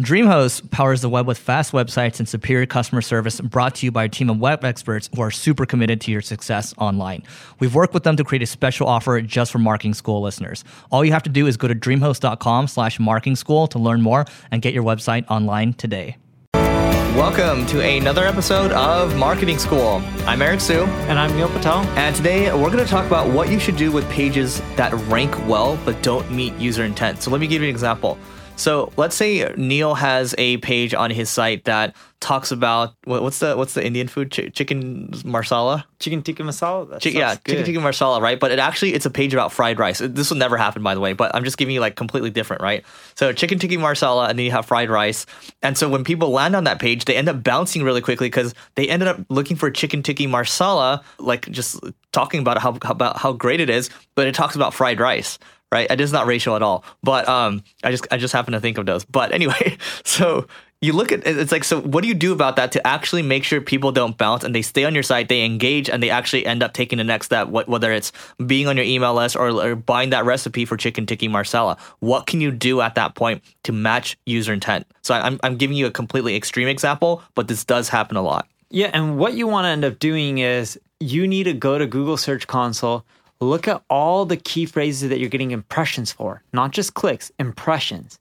DreamHost powers the web with fast websites and superior customer service brought to you by a team of web experts who are super committed to your success online. We've worked with them to create a special offer just for marketing school listeners. All you have to do is go to dreamhost.com slash marketing school to learn more and get your website online today. Welcome to another episode of Marketing School. I'm Eric Siu. And I'm Neil Patel. And today we're going to talk about what you should do with pages that rank well but don't meet user intent. So let me give you an example. So let's say Neil has a page on his site that talks about what, what's the what's the Indian food? Ch- chicken marsala? Chicken tikka masala? Ch- yeah good. chicken tikka marsala right? But it actually it's a page about fried rice. This will never happen by the way but I'm just giving you like completely different right? So chicken tikka marsala and then you have fried rice. And so when people land on that page they end up bouncing really quickly because they ended up looking for chicken tikka marsala like just talking about how about how great it is but it talks about fried rice right? It is not racial at all. But um, I just I just happen to think of those. But anyway, so you look at it's like so what do you do about that to actually make sure people don't bounce and they stay on your site they engage and they actually end up taking the next step whether it's being on your email list or, or buying that recipe for chicken tikka marsala what can you do at that point to match user intent so I'm, I'm giving you a completely extreme example but this does happen a lot yeah and what you want to end up doing is you need to go to google search console look at all the key phrases that you're getting impressions for, not just clicks, impressions.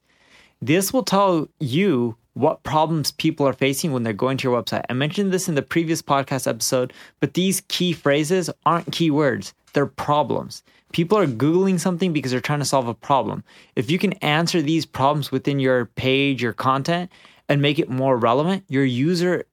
This will tell you what problems people are facing when they're going to your website. I mentioned this in the previous podcast episode, but these key phrases aren't keywords, they're problems. People are Googling something because they're trying to solve a problem. If you can answer these problems within your page, your content, and make it more relevant, your user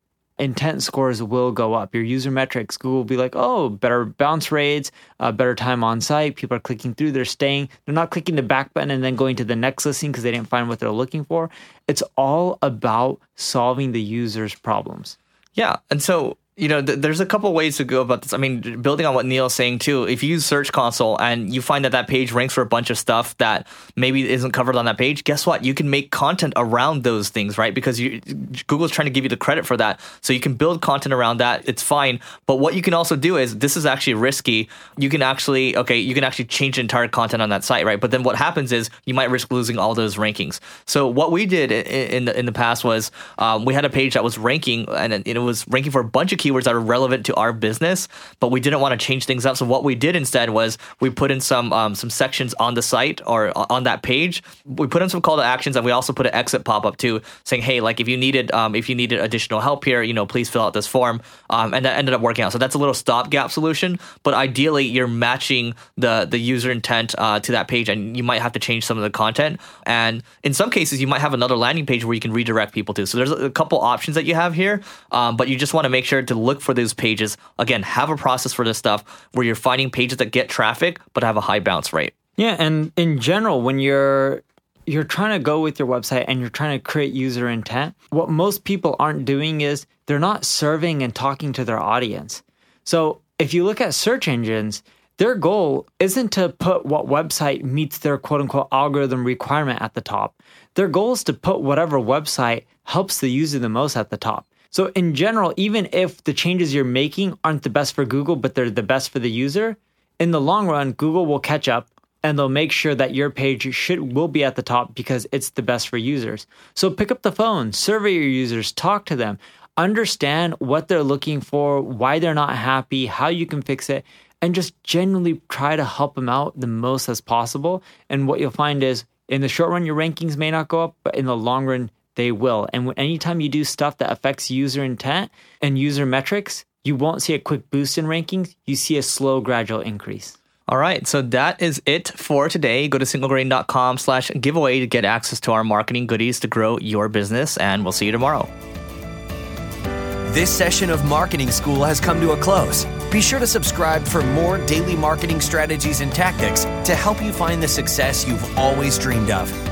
intent scores will go up. Your user metrics, Google will be like, oh, better bounce rates, uh, better time on site. People are clicking through, they're staying. They're not clicking the back button and then going to the next listing because they didn't find what they're looking for. It's all about solving the user's problems. Yeah. And so you know, th- there's a couple ways to go about this. I mean, building on what Neil's saying too, if you use Search Console and you find that that page ranks for a bunch of stuff that maybe isn't covered on that page, guess what? You can make content around those things, right? Because you, Google's trying to give you the credit for that. So you can build content around that. It's fine. But what you can also do is this is actually risky. You can actually, okay, you can actually change entire content on that site, right? But then what happens is you might risk losing all those rankings. So what we did in, in the in the past was um, we had a page that was ranking and it was ranking for a bunch of keywords that are relevant to our business, but we didn't want to change things up. So what we did instead was we put in some um, some sections on the site or on that page. We put in some call to actions, and we also put an exit pop up too, saying, "Hey, like if you needed um, if you needed additional help here, you know, please fill out this form." Um, and that ended up working out. So that's a little stopgap solution, but ideally you're matching the the user intent uh, to that page, and you might have to change some of the content. And in some cases, you might have another landing page where you can redirect people to. So there's a couple options that you have here, um, but you just want to make sure to look for those pages. Again, have a process for this stuff where you're finding pages that get traffic but have a high bounce rate. Yeah, and in general, when you're you're trying to go with your website and you're trying to create user intent, what most people aren't doing is they're not serving and talking to their audience. So if you look at search engines, their goal isn't to put what website meets their quote unquote algorithm requirement at the top. Their goal is to put whatever website helps the user the most at the top. So, in general, even if the changes you're making aren't the best for Google, but they're the best for the user, in the long run, Google will catch up and they'll make sure that your page should will be at the top because it's the best for users. So pick up the phone, survey your users, talk to them, understand what they're looking for, why they're not happy, how you can fix it, and just genuinely try to help them out the most as possible. And what you'll find is in the short run your rankings may not go up, but in the long run they will. And anytime you do stuff that affects user intent and user metrics, you won't see a quick boost in rankings, you see a slow gradual increase. All right, so that is it for today. Go to singlegrain.com slash giveaway to get access to our marketing goodies to grow your business, and we'll see you tomorrow. This session of Marketing School has come to a close. Be sure to subscribe for more daily marketing strategies and tactics to help you find the success you've always dreamed of.